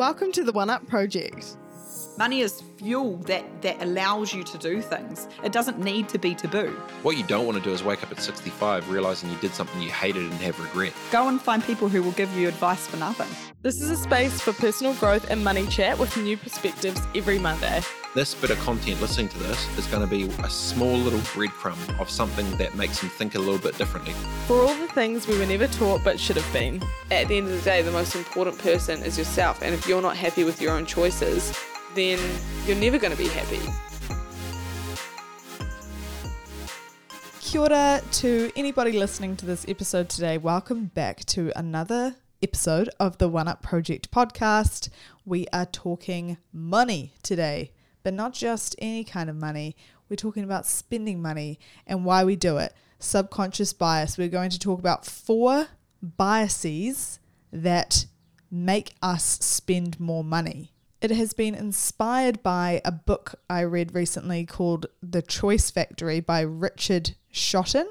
Welcome to the One Up Project. Money is fuel that, that allows you to do things. It doesn't need to be taboo. What you don't want to do is wake up at 65 realizing you did something you hated and have regret. Go and find people who will give you advice for nothing. This is a space for personal growth and money chat with new perspectives every Monday. This bit of content, listening to this, is going to be a small little breadcrumb of something that makes them think a little bit differently. For all the things we were never taught but should have been. At the end of the day, the most important person is yourself, and if you're not happy with your own choices, then you're never going to be happy. Kia ora to anybody listening to this episode today. Welcome back to another episode of the One Up Project podcast. We are talking money today, but not just any kind of money. We're talking about spending money and why we do it. Subconscious bias. We're going to talk about four biases that make us spend more money. It has been inspired by a book I read recently called The Choice Factory by Richard Shotton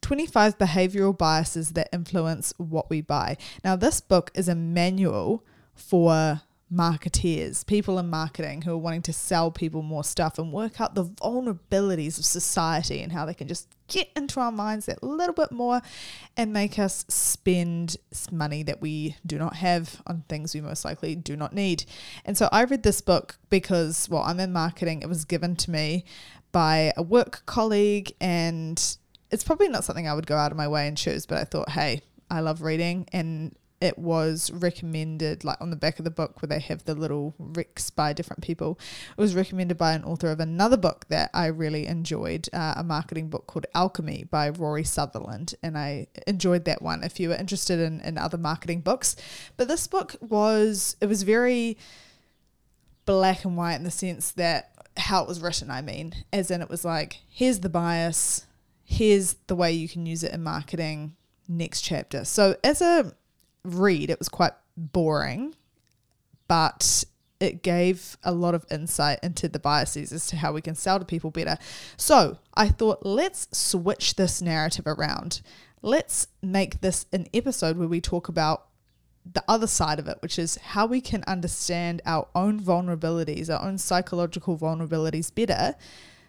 25 Behavioral Biases That Influence What We Buy. Now, this book is a manual for marketeers, people in marketing who are wanting to sell people more stuff and work out the vulnerabilities of society and how they can just get into our minds that little bit more and make us spend money that we do not have on things we most likely do not need. And so I read this book because, well, I'm in marketing. It was given to me by a work colleague and it's probably not something I would go out of my way and choose, but I thought, hey, I love reading and it was recommended like on the back of the book where they have the little recs by different people it was recommended by an author of another book that i really enjoyed uh, a marketing book called alchemy by rory sutherland and i enjoyed that one if you were interested in, in other marketing books. But this book was it was very black and white in the sense that how it was written i mean as in it was like here's the bias here's the way you can use it in marketing next chapter. So as a read, it was quite boring, but it gave a lot of insight into the biases as to how we can sell to people better. So I thought, let's switch this narrative around. Let's make this an episode where we talk about the other side of it, which is how we can understand our own vulnerabilities, our own psychological vulnerabilities better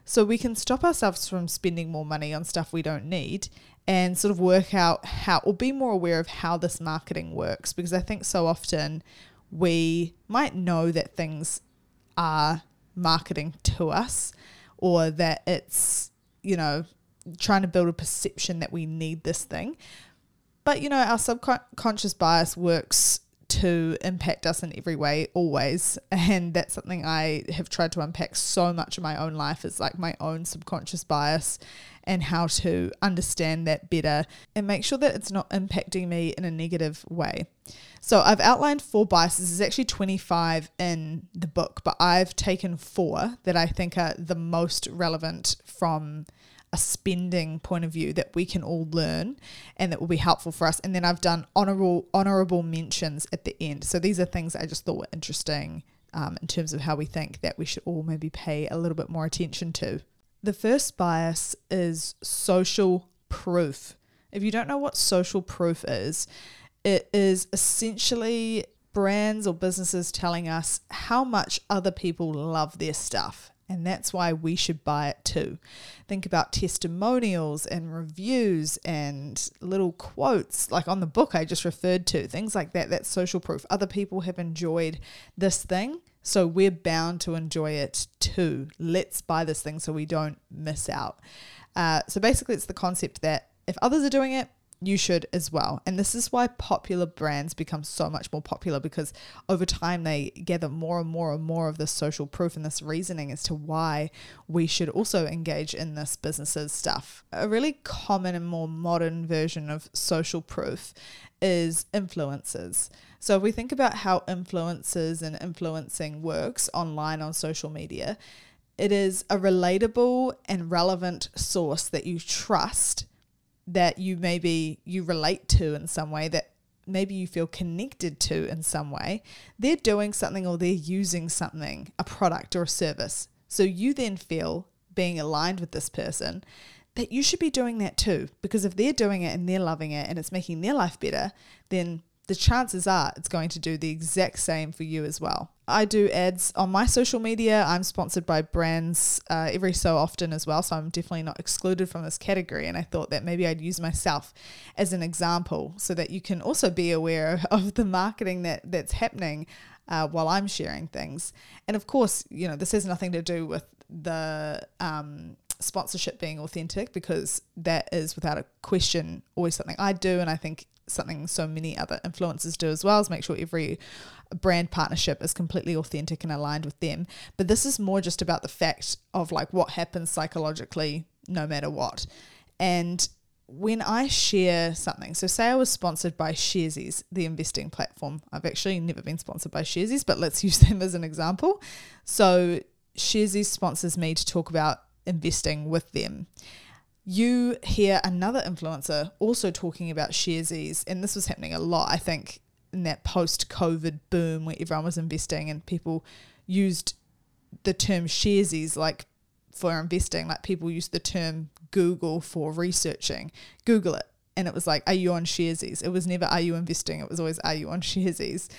so we can stop ourselves from spending more money on stuff we don't need and sort of work out how, or be more aware of how this marketing works. Because I think so often we might know that things are marketing to us or that it's, you know, trying to build a perception that we need this thing. But, you know, our subconscious bias works to impact us in every way always and that's something i have tried to unpack so much in my own life is like my own subconscious bias and how to understand that better and make sure that it's not impacting me in a negative way so i've outlined four biases there's actually 25 in the book but i've taken four that i think are the most relevant from a spending point of view that we can all learn and that will be helpful for us. And then I've done honorable honorable mentions at the end. So these are things I just thought were interesting um, in terms of how we think that we should all maybe pay a little bit more attention to. The first bias is social proof. If you don't know what social proof is, it is essentially brands or businesses telling us how much other people love their stuff and that's why we should buy it too. Think about testimonials and reviews and little quotes, like on the book I just referred to, things like that. That's social proof. Other people have enjoyed this thing, so we're bound to enjoy it too. Let's buy this thing so we don't miss out. Uh, so basically, it's the concept that if others are doing it, you should as well. And this is why popular brands become so much more popular because over time they gather more and more and more of this social proof and this reasoning as to why we should also engage in this businesses stuff. A really common and more modern version of social proof is influencers. So if we think about how influencers and influencing works online on social media, it is a relatable and relevant source that you trust that you maybe you relate to in some way that maybe you feel connected to in some way, they're doing something or they're using something, a product or a service. So you then feel being aligned with this person that you should be doing that too. Because if they're doing it and they're loving it and it's making their life better, then the chances are it's going to do the exact same for you as well. I do ads on my social media. I'm sponsored by brands uh, every so often as well, so I'm definitely not excluded from this category. And I thought that maybe I'd use myself as an example so that you can also be aware of the marketing that that's happening uh, while I'm sharing things. And of course, you know, this has nothing to do with the um, sponsorship being authentic because that is without a question always something I do, and I think something so many other influencers do as well is make sure every brand partnership is completely authentic and aligned with them. But this is more just about the fact of like what happens psychologically no matter what. And when I share something, so say I was sponsored by Sharesies, the investing platform. I've actually never been sponsored by Sharesies, but let's use them as an example. So Sharesies sponsors me to talk about investing with them you hear another influencer also talking about sharesies, and this was happening a lot, I think, in that post COVID boom where everyone was investing and people used the term sharesies like for investing, like people used the term Google for researching. Google it. And it was like, are you on sharesies? It was never, are you investing? It was always, are you on sharesies?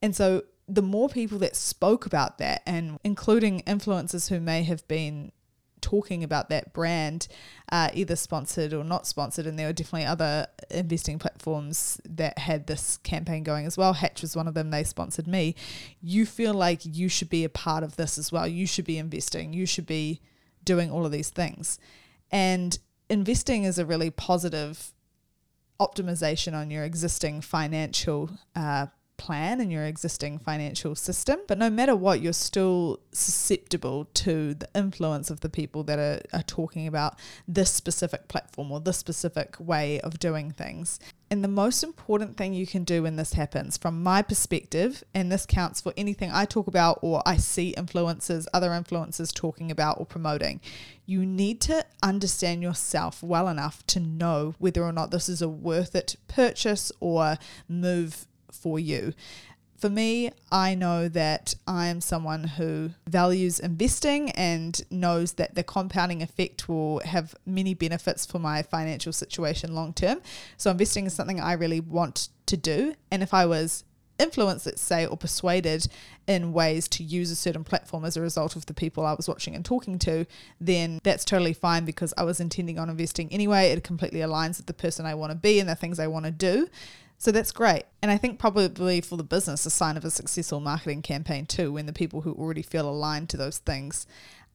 And so the more people that spoke about that, and including influencers who may have been talking about that brand, uh, either sponsored or not sponsored. And there were definitely other investing platforms that had this campaign going as well. Hatch was one of them, they sponsored me. You feel like you should be a part of this as well. You should be investing, you should be doing all of these things. And investing is a really positive optimization on your existing financial uh, plan in your existing financial system. But no matter what, you're still susceptible to the influence of the people that are, are talking about this specific platform or this specific way of doing things. And the most important thing you can do when this happens, from my perspective, and this counts for anything I talk about or I see influencers, other influencers talking about or promoting, you need to understand yourself well enough to know whether or not this is a worth it purchase or move for you. For me, I know that I am someone who values investing and knows that the compounding effect will have many benefits for my financial situation long term. So, investing is something I really want to do. And if I was influenced, let's say, or persuaded in ways to use a certain platform as a result of the people I was watching and talking to, then that's totally fine because I was intending on investing anyway. It completely aligns with the person I want to be and the things I want to do. So that's great. And I think probably for the business, a sign of a successful marketing campaign too, when the people who already feel aligned to those things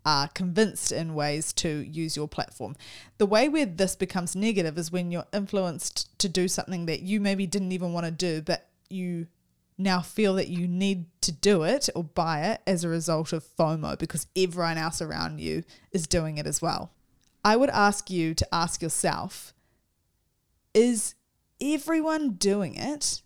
are convinced in ways to use your platform. The way where this becomes negative is when you're influenced to do something that you maybe didn't even want to do, but you now feel that you need to do it or buy it as a result of FOMO because everyone else around you is doing it as well. I would ask you to ask yourself is everyone doing it?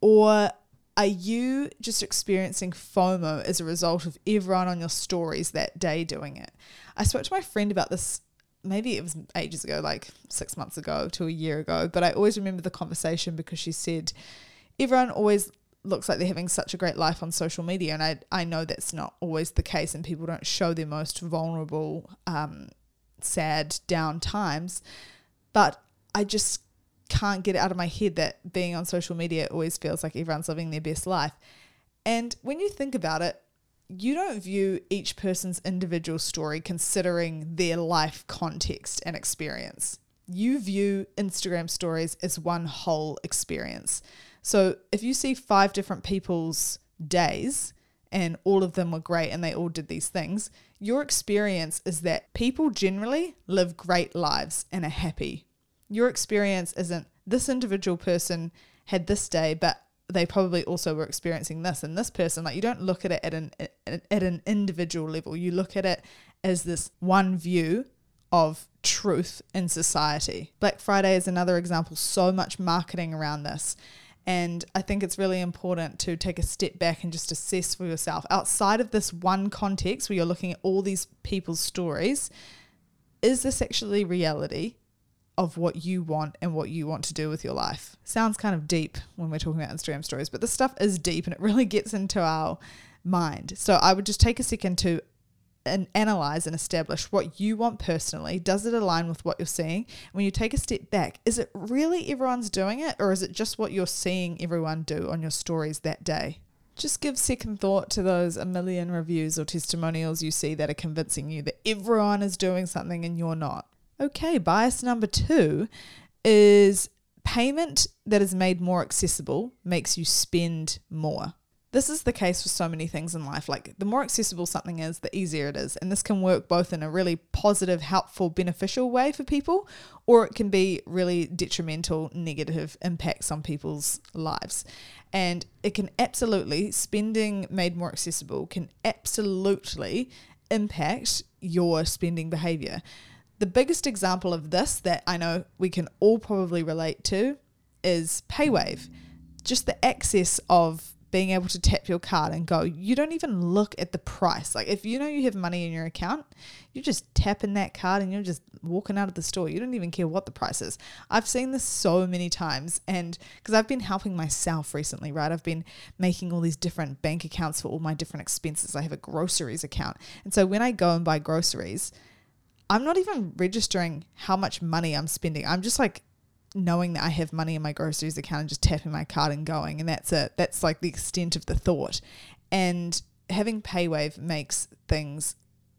Or are you just experiencing FOMO as a result of everyone on your stories that day doing it? I spoke to my friend about this maybe it was ages ago, like six months ago to a year ago, but I always remember the conversation because she said everyone always looks like they're having such a great life on social media. And I, I know that's not always the case, and people don't show their most vulnerable, um, sad, down times. But I just can't get it out of my head that being on social media always feels like everyone's living their best life. And when you think about it, you don't view each person's individual story considering their life context and experience. You view Instagram stories as one whole experience. So if you see five different people's days and all of them were great and they all did these things, your experience is that people generally live great lives and are happy your experience isn't this individual person had this day, but they probably also were experiencing this and this person. Like you don't look at it at an at an individual level. You look at it as this one view of truth in society. Black Friday is another example. So much marketing around this. And I think it's really important to take a step back and just assess for yourself outside of this one context where you're looking at all these people's stories. Is this actually reality? Of what you want and what you want to do with your life. Sounds kind of deep when we're talking about Instagram stories, but this stuff is deep and it really gets into our mind. So I would just take a second to and analyze and establish what you want personally. Does it align with what you're seeing? When you take a step back, is it really everyone's doing it, or is it just what you're seeing everyone do on your stories that day? Just give second thought to those a million reviews or testimonials you see that are convincing you that everyone is doing something and you're not. Okay, bias number two is payment that is made more accessible makes you spend more. This is the case for so many things in life. Like, the more accessible something is, the easier it is. And this can work both in a really positive, helpful, beneficial way for people, or it can be really detrimental, negative impacts on people's lives. And it can absolutely, spending made more accessible can absolutely impact your spending behavior. The biggest example of this that I know we can all probably relate to is PayWave. Just the access of being able to tap your card and go, you don't even look at the price. Like if you know you have money in your account, you're just tapping that card and you're just walking out of the store. You don't even care what the price is. I've seen this so many times and because I've been helping myself recently, right? I've been making all these different bank accounts for all my different expenses. I have a groceries account. And so when I go and buy groceries, I'm not even registering how much money I'm spending. I'm just like knowing that I have money in my groceries account and just tapping my card and going. And that's it. That's like the extent of the thought. And having PayWave makes things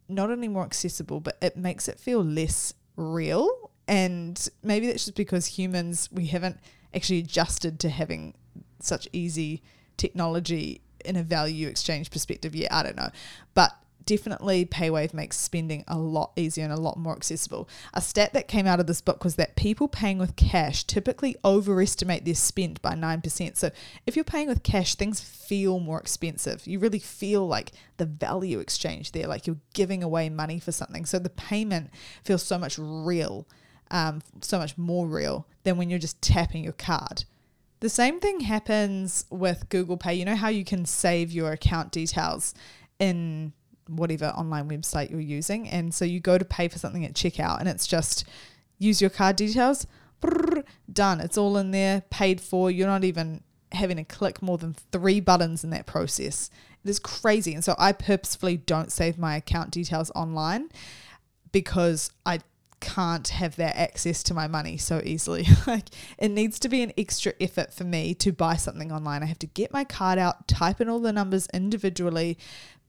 not only more accessible, but it makes it feel less real. And maybe that's just because humans, we haven't actually adjusted to having such easy technology in a value exchange perspective yet. I don't know. But definitely PayWave makes spending a lot easier and a lot more accessible. A stat that came out of this book was that people paying with cash typically overestimate their spend by 9%. So if you're paying with cash, things feel more expensive. You really feel like the value exchange there, like you're giving away money for something. So the payment feels so much real, um, so much more real than when you're just tapping your card. The same thing happens with Google Pay. You know how you can save your account details in whatever online website you're using. And so you go to pay for something at checkout and it's just use your card details, brrr, done. It's all in there, paid for. You're not even having to click more than three buttons in that process. It is crazy. And so I purposefully don't save my account details online because I can't have that access to my money so easily. like it needs to be an extra effort for me to buy something online. I have to get my card out, type in all the numbers individually,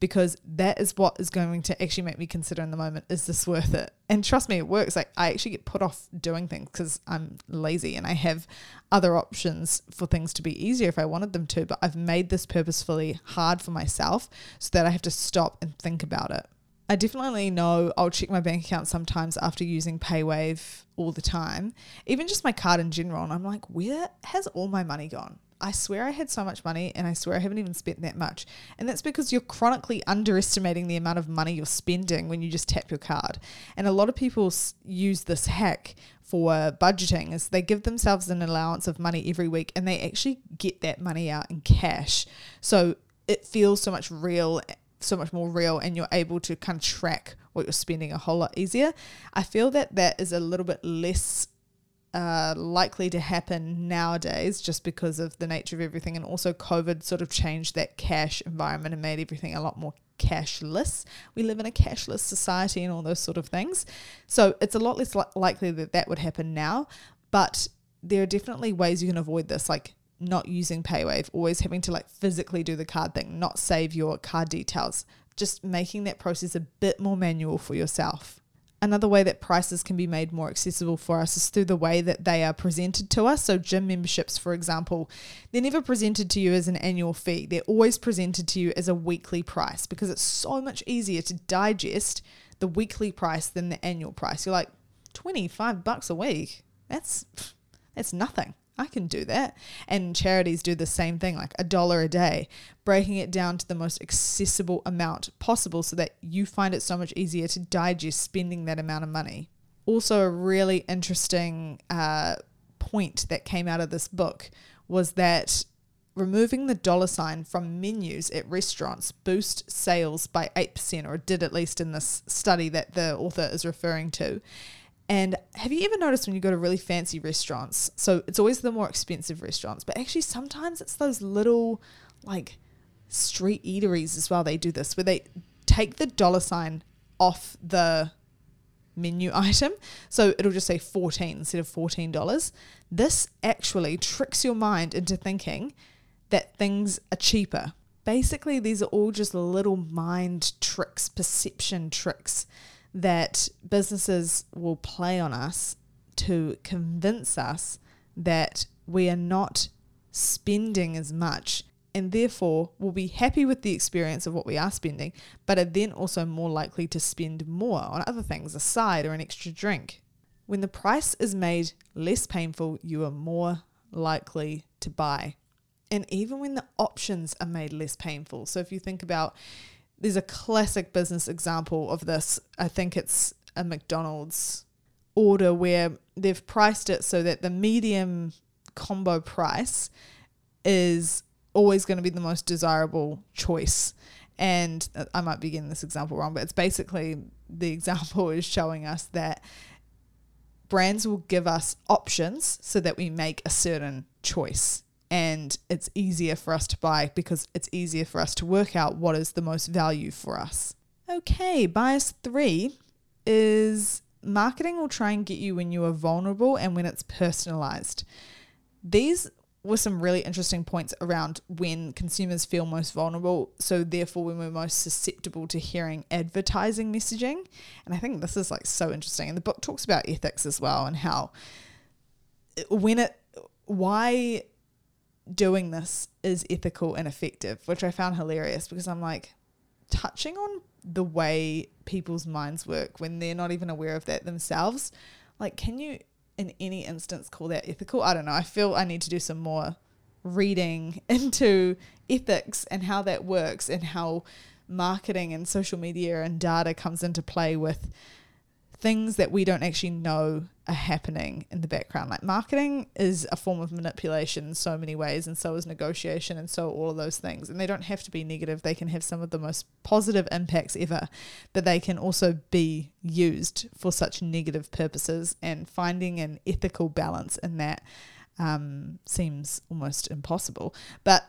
because that is what is going to actually make me consider in the moment is this worth it and trust me it works like i actually get put off doing things because i'm lazy and i have other options for things to be easier if i wanted them to but i've made this purposefully hard for myself so that i have to stop and think about it I definitely know I'll check my bank account sometimes after using PayWave all the time, even just my card in general. And I'm like, where has all my money gone? I swear I had so much money and I swear I haven't even spent that much. And that's because you're chronically underestimating the amount of money you're spending when you just tap your card. And a lot of people use this hack for budgeting is they give themselves an allowance of money every week and they actually get that money out in cash. So it feels so much real eh, so much more real and you're able to kind of track what you're spending a whole lot easier. I feel that that is a little bit less likely to happen nowadays just because of the nature of everything. And also, COVID sort of changed that cash environment and made everything a lot more cashless. We live in a cashless society and all those sort of things. So, it's a lot less li- likely that that would happen now. But there are definitely ways you can avoid this, like not using PayWave, always having to like physically do the card thing, not save your card details, just making that process a bit more manual for yourself. Another way that prices can be made more accessible for us is through the way that they are presented to us. So, gym memberships, for example, they're never presented to you as an annual fee, they're always presented to you as a weekly price because it's so much easier to digest the weekly price than the annual price. You're like, 25 bucks a week. That's that's nothing. I can do that. And charities do the same thing, like a dollar a day, breaking it down to the most accessible amount possible so that you find it so much easier to digest spending that amount of money. Also, a really interesting uh, point that came out of this book was that removing the dollar sign from menus at restaurants boost sales by 8% or did at least in this study that the author is referring to and have you ever noticed when you go to really fancy restaurants? So it's always the more expensive restaurants, but actually sometimes it's those little like street eateries as well. They do this where they take the dollar sign off the menu item. So it'll just say 14 instead of $14. This actually tricks your mind into thinking that things are cheaper. Basically, these are all just little mind tricks, perception tricks that businesses will play on us to convince us that we are not spending as much and therefore will be happy with the experience of what we are spending, but are then also more likely to spend more on other things, a side or an extra drink. When the price is made less painful, you are more likely to buy. And even when the options are made less painful. So if you think about, there's a classic business example of this. I think it's a McDonald's order where they've priced it so that the medium combo price is always going to be the most desirable choice. And uh, I might be getting this example wrong, but it's basically the example is showing us that brands will give us options so that we make a certain choice. And it's easier for us to buy because it's easier for us to work out what is the most value for us. Okay, bias three is marketing will try and get you when you are vulnerable and when it's personalized. These were some really interesting points around when consumers feel most vulnerable. So, therefore, when we're most susceptible to hearing advertising messaging. And I think this is like so interesting. And the book talks about ethics as well and how when it, why doing this is ethical and effective, which I found hilarious because I'm like, touching on the way people's minds work when they're not even aware of that themselves. Like, can you in any instance call that ethical. I don't know. I feel I need to do some more reading into ethics and how that works and how marketing and social media and data comes into play with things that we don't actually know are happening in the background. Like marketing is a form of manipulation in so many ways, and so is negotiation, and so all of those things. And they don't have to be negative, they can have some of the most positive impacts ever, but they can also be used for such negative purposes. And finding an ethical balance in that um, seems almost impossible. But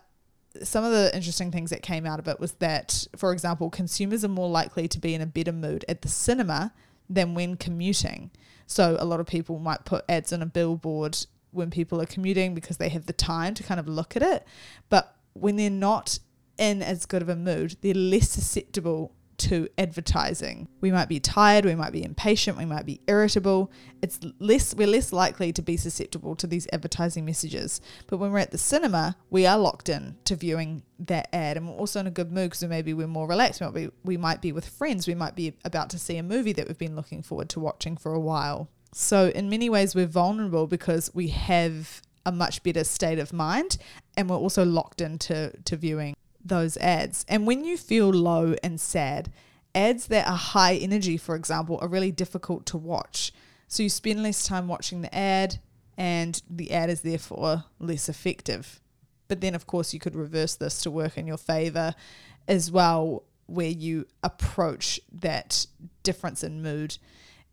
some of the interesting things that came out of it was that, for example, consumers are more likely to be in a better mood at the cinema than when commuting. So a lot of people might put ads on a billboard when people are commuting because they have the time to kind of look at it. But when they're not in as good of a mood, they're less susceptible to advertising. We might be tired, we might be impatient, we might be irritable. It's less we're less likely to be susceptible to these advertising messages. But when we're at the cinema, we are locked in to viewing that ad and we're also in a good mood because maybe we're more relaxed. We might, be, we might be with friends, we might be about to see a movie that we've been looking forward to watching for a while. So in many ways we're vulnerable because we have a much better state of mind and we're also locked into to viewing those ads. And when you feel low and sad, ads that are high energy, for example, are really difficult to watch. So you spend less time watching the ad, and the ad is therefore less effective. But then, of course, you could reverse this to work in your favor as well, where you approach that difference in mood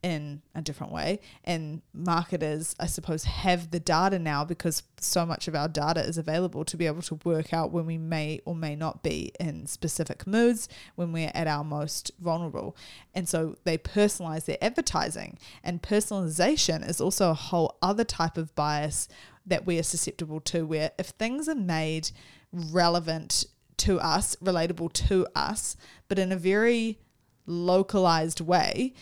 in a different way. And marketers, I suppose, have the data now because so much of our data is available to be able to work out when we may or may not be in specific moods, when we're at our most vulnerable. And so they personalize their advertising. And personalization is also a whole other type of bias that we are susceptible to, where if things are made relevant to us, relatable to us, but in a very localized way,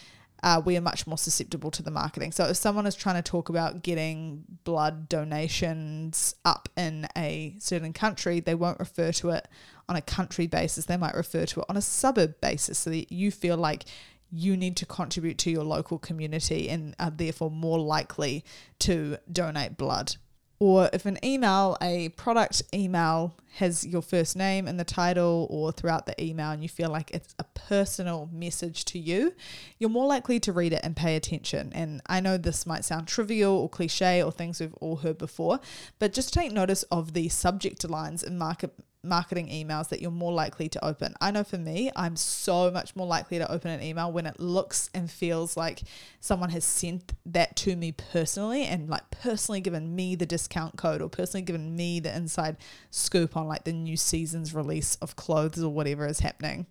uh, we are much more susceptible to the marketing. So if someone is trying to talk about getting blood donations up in a certain country, they won't refer to it on a country basis. They might refer to it on a suburb basis so that you feel like you need to contribute to your local community and are therefore more likely to donate blood or if an email, a product email, has your first name in the title or throughout the email, and you feel like it's a personal message to you, you're more likely to read it and pay attention. And I know this might sound trivial or cliche or things we've all heard before, but just take notice of the subject lines in market marketing emails that you're more likely to open. I know for me, I'm so much more likely to open an email when it looks and feels like someone has sent that to me personally and like personally given me the discount code or personally given me the inside scoop on like the new season's release of clothes or whatever is happening.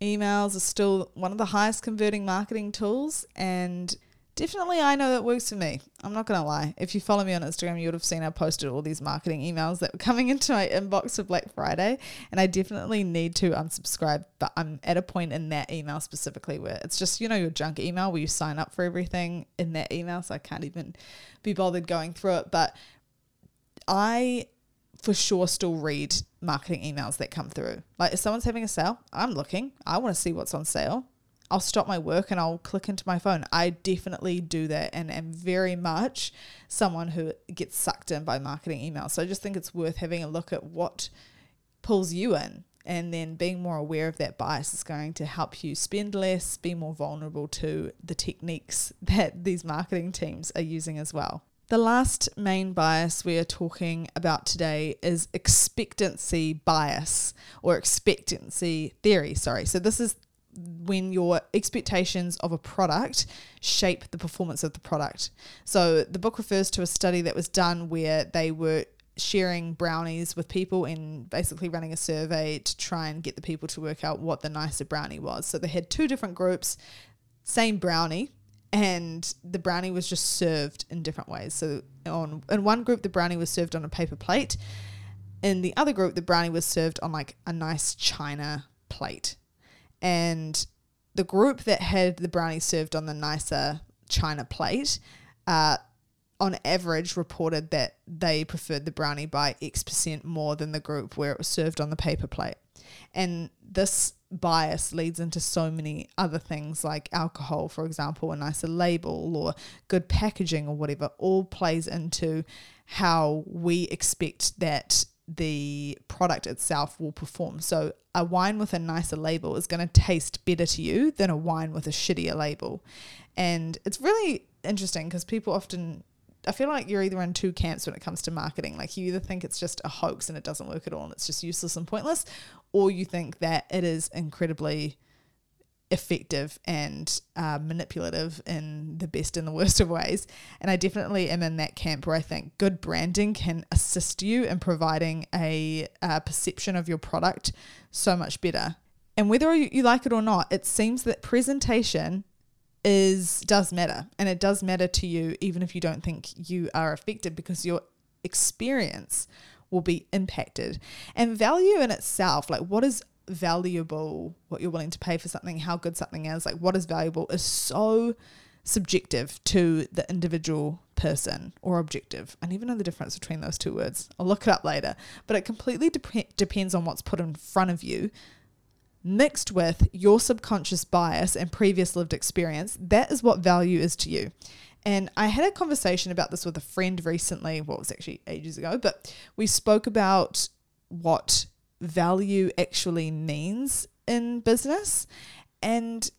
emails are still one of the highest converting marketing tools and definitely I know that works for me. I'm not going to lie. If you follow me on Instagram, you would have seen I posted all these marketing emails that were coming into my inbox for Black Friday. And I definitely need to unsubscribe. But I'm at a point in that email specifically where it's just, you know, your junk email where you sign up for everything in that email. So I can't even be bothered going through it. But I for sure still read marketing emails that come through. Like if someone's having a sale, I'm looking. I want to see what's on sale. I'll stop my work and I'll click into my phone. I definitely do that and am very much someone who gets sucked in by marketing emails. So I just think it's worth having a look at what pulls you in and then being more aware of that bias is going to help you spend less, be more vulnerable to the techniques that these marketing teams are using as well. The last main bias we are talking about today is expectancy bias or expectancy theory. Sorry. So, this is when your expectations of a product shape the performance of the product. So, the book refers to a study that was done where they were sharing brownies with people and basically running a survey to try and get the people to work out what the nicer brownie was. So, they had two different groups, same brownie and the brownie was just served in different ways. So on in one group the brownie was served on a paper plate. In the other group the brownie was served on like a nice china plate. And the group that had the brownie served on the nicer china plate uh, on average reported that they preferred the brownie by X percent more than the group where it was served on the paper plate. And this bias leads into so many other things like alcohol, for example, a nicer label or good packaging or whatever, all plays into how we expect that the product itself will perform. So, a wine with a nicer label is going to taste better to you than a wine with a shittier label. And it's really interesting because people often I feel like you're either in two camps when it comes to marketing. Like you either think it's just a hoax and it doesn't work at all and it's just useless and pointless, or you think that it is incredibly effective and uh, manipulative in the best and the worst of ways. And I definitely am in that camp where I think good branding can assist you in providing a, a perception of your product so much better. And whether you like it or not, it seems that presentation is does matter and it does matter to you even if you don't think you are affected because your experience will be impacted and value in itself like what is valuable what you're willing to pay for something how good something is like what is valuable is so subjective to the individual person or objective. I don't even know the difference between those two words. I'll look it up later. But it completely dep- depends on what's put in front of you mixed with your subconscious bias and previous lived experience, that is what value is to you. And I had a conversation about this with a friend recently, what well, was actually ages ago, but we spoke about what value actually means in business. And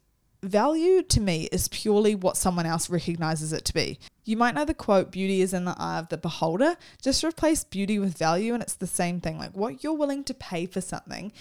value to me is purely what someone else recognizes it to be. You might know the quote, beauty is in the eye of the beholder. Just replace beauty with value, and it's the same thing. Like what you're willing to pay for something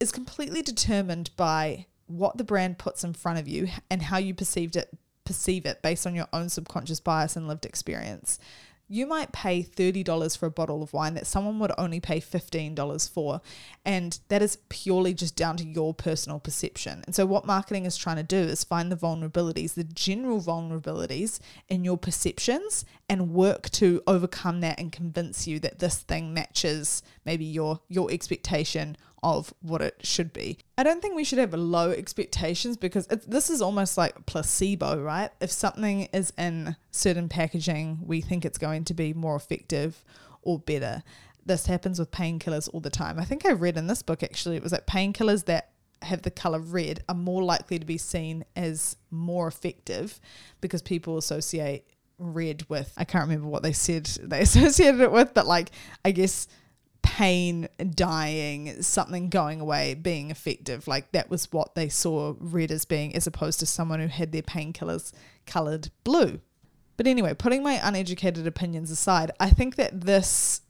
is completely determined by what the brand puts in front of you and how you perceived it perceive it based on your own subconscious bias and lived experience you might pay $30 for a bottle of wine that someone would only pay $15 for. And that is purely just down to your personal perception. And so, what marketing is trying to do is find the vulnerabilities, the general vulnerabilities in your perceptions, and work to overcome that and convince you that this thing matches maybe your, your expectation of what it should be. I don't think we should have low expectations because this is almost like placebo, right? If something is in certain packaging, we think it's going to be more effective or better. This happens with painkillers all the time. I think I read in this book actually, it was that painkillers that have the color red are more likely to be seen as more effective because people associate red with I can't remember what they said they associated it with, but like I guess pain, dying, something going away, being effective. Like that was what they saw red as being, as opposed to someone who had their painkillers colored blue. But anyway, putting my uneducated opinions aside, I think that this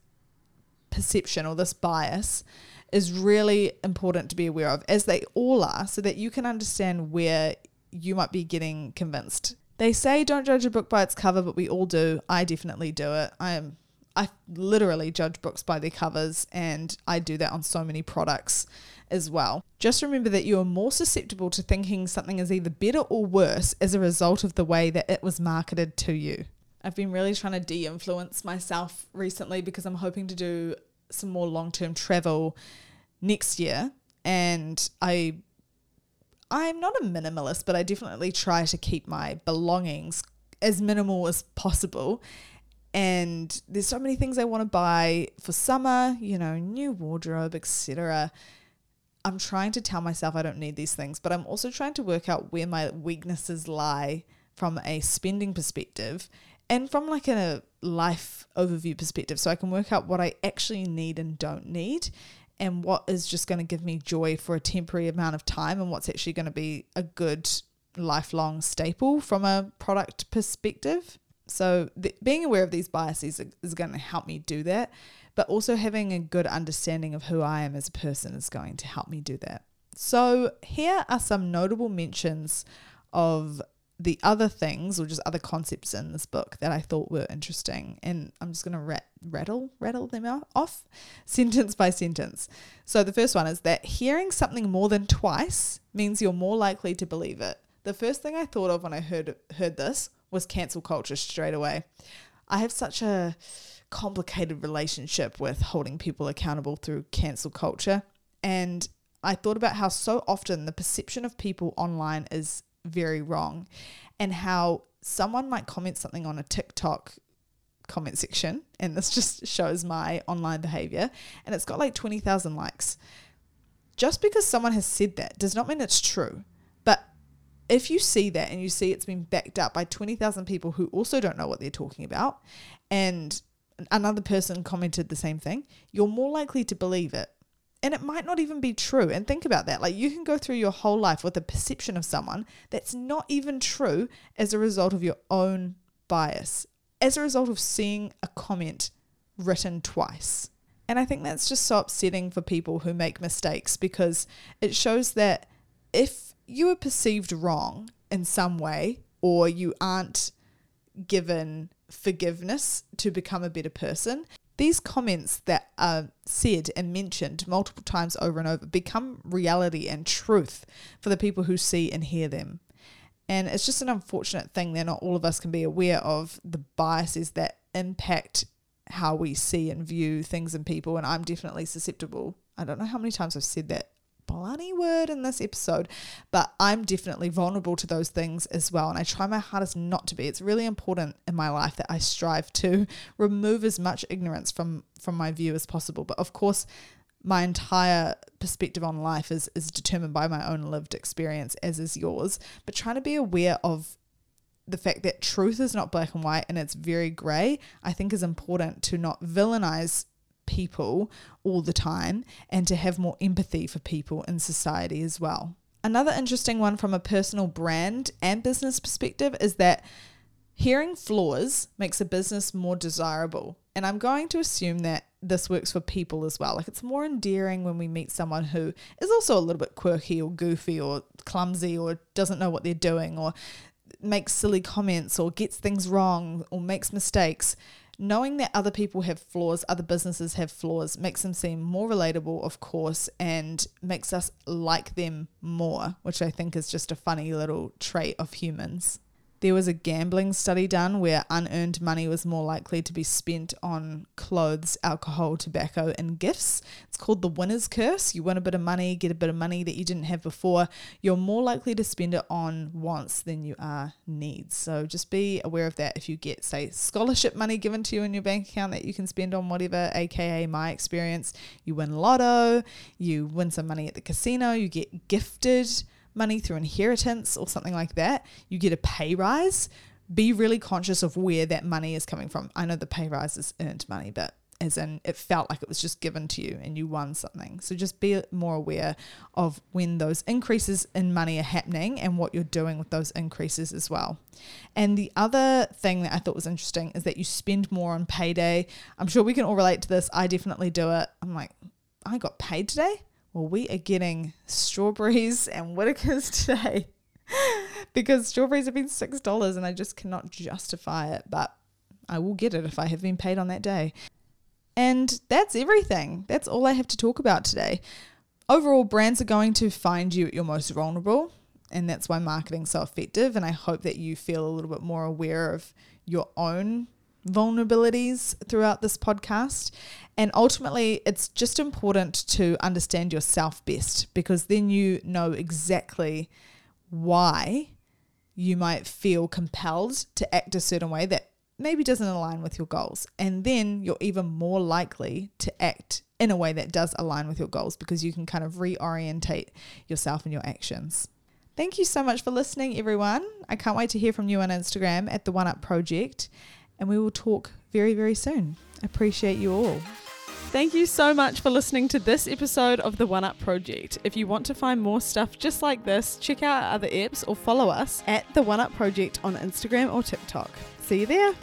perception or this bias is really important to be aware of, as they all are, so that you can understand where you might be getting convinced. They say don't judge a book by its cover, but we all do. I definitely do it. I am I literally judge books by their covers, and I do that on so many products as well. Just remember that you are more susceptible to thinking something is either better or worse as a result of the way that it was marketed to you. I've been really trying to de influence myself recently because I'm hoping to do some more long term travel next year. And I I'm not a minimalist, but I definitely try to keep my belongings as minimal as possible. And there's so many things I want to buy for summer, you know, new wardrobe, etc. I'm trying to tell myself I don't need these things, but I'm also trying to work out where my weaknesses lie from a spending perspective and from like a life overview perspective so I can work out what I actually need and don't need and what is just going to give me joy for a temporary amount of time and what's actually going to be a good lifelong staple from a product perspective. So, the, being aware of these biases is going to help me do that, but also having a good understanding of who I am as a person is going to help me do that. So, here are some notable mentions of the other things or just other concepts in this book that I thought were interesting. And I'm just going to rat- rattle rattle them off sentence by sentence. So the first one is that hearing something more than twice means you're more likely to believe it. The first thing I thought of when I heard heard this was cancel culture straight away. I have such a complicated relationship with holding people accountable through cancel culture and I thought about how so often the perception of people online is very wrong and how someone might comment something on a TikTok comment section and this just shows my online behavior and it's got like 20,000 likes. Just because someone has said that does not mean it's true. If you see that and you see it's been backed up by 20,000 people who also don't know what they're talking about and another person commented the same thing, you're more likely to believe it and it might not even be true. And think about that. Like you can go through your whole life with a perception of someone that's not even true as a result of your own bias, as a result of seeing a comment written twice. And I think that's just so upsetting for people who make mistakes because it shows that if you are perceived wrong in some way or you aren't given forgiveness to become a better person, these comments that are said and mentioned multiple times over and over become reality and truth for the people who see and hear them. And it's just an unfortunate thing that not all of us can be aware of the biases that impact how we see and view things and people. And I'm definitely susceptible. I don't know how many times I've said that bloody word in this episode, but I'm definitely vulnerable to those things as well. And I try my hardest not to be. It's really important in my life that I strive to remove as much ignorance from from my view as possible. But of course, my entire perspective on life is is determined by my own lived experience, as is yours. But trying to be aware of the fact that truth is not black and white and it's very grey, I think is important to not villainize people all the time and to have more empathy for people in society as well. Another interesting one from a personal brand and business perspective is that hearing flaws makes a business more desirable. And I'm going to assume that this works for people as well. Like it's more endearing when we meet someone who is also a little bit quirky or goofy or clumsy or doesn't know what they're doing or makes silly comments or gets things wrong or makes mistakes knowing that other people have flaws, other businesses have flaws, makes them seem more relatable, of course, and makes us like them more, which I think is just a funny little trait of humans. There was a gambling study done where unearned money was more likely to be spent on clothes, alcohol, tobacco, and gifts. It's called the winner's curse. You win a bit of money, get a bit of money that you didn't have before. You're more likely to spend it on wants than you are needs. So just be aware of that if you get, say, scholarship money given to you in your bank account that you can spend on whatever, aka my experience. You win lotto, you win some money at the casino, you get gifted money through inheritance or something like that, you get a pay rise, be really conscious of where that money is coming from. I know the pay rise is earned money, but as in it felt like it was just given to you and you won something. So just be more aware of when those increases in money are happening and what you're doing with those increases as well. And the other thing that I thought was interesting is that you spend more on payday. I'm sure we can all relate to this. I definitely do it. I'm like, I got paid today. Well, we are getting strawberries and Whittaker's today because strawberries have been $6 and I just cannot justify it. But I will get it if I have been paid on that day. And that's everything. That's all I have to talk about today. Overall, brands are going to find you at your most vulnerable, and that's why marketing's so effective. And I hope that you feel a little bit more aware of your own vulnerabilities throughout this podcast. And ultimately, it's just important to understand yourself best because then you know exactly why you might feel compelled to act a certain way that maybe doesn't align with your goals. And then you're even more likely to act in a way that does align with your goals because you can kind of reorientate yourself and your actions. Thank you so much for listening, everyone. I can't wait to hear from you on Instagram at the One Up Project, and we will talk very, very soon. Appreciate you all. Thank you so much for listening to this episode of the One Up Project. If you want to find more stuff just like this, check out our other apps or follow us at the One Up Project on Instagram or TikTok. See you there.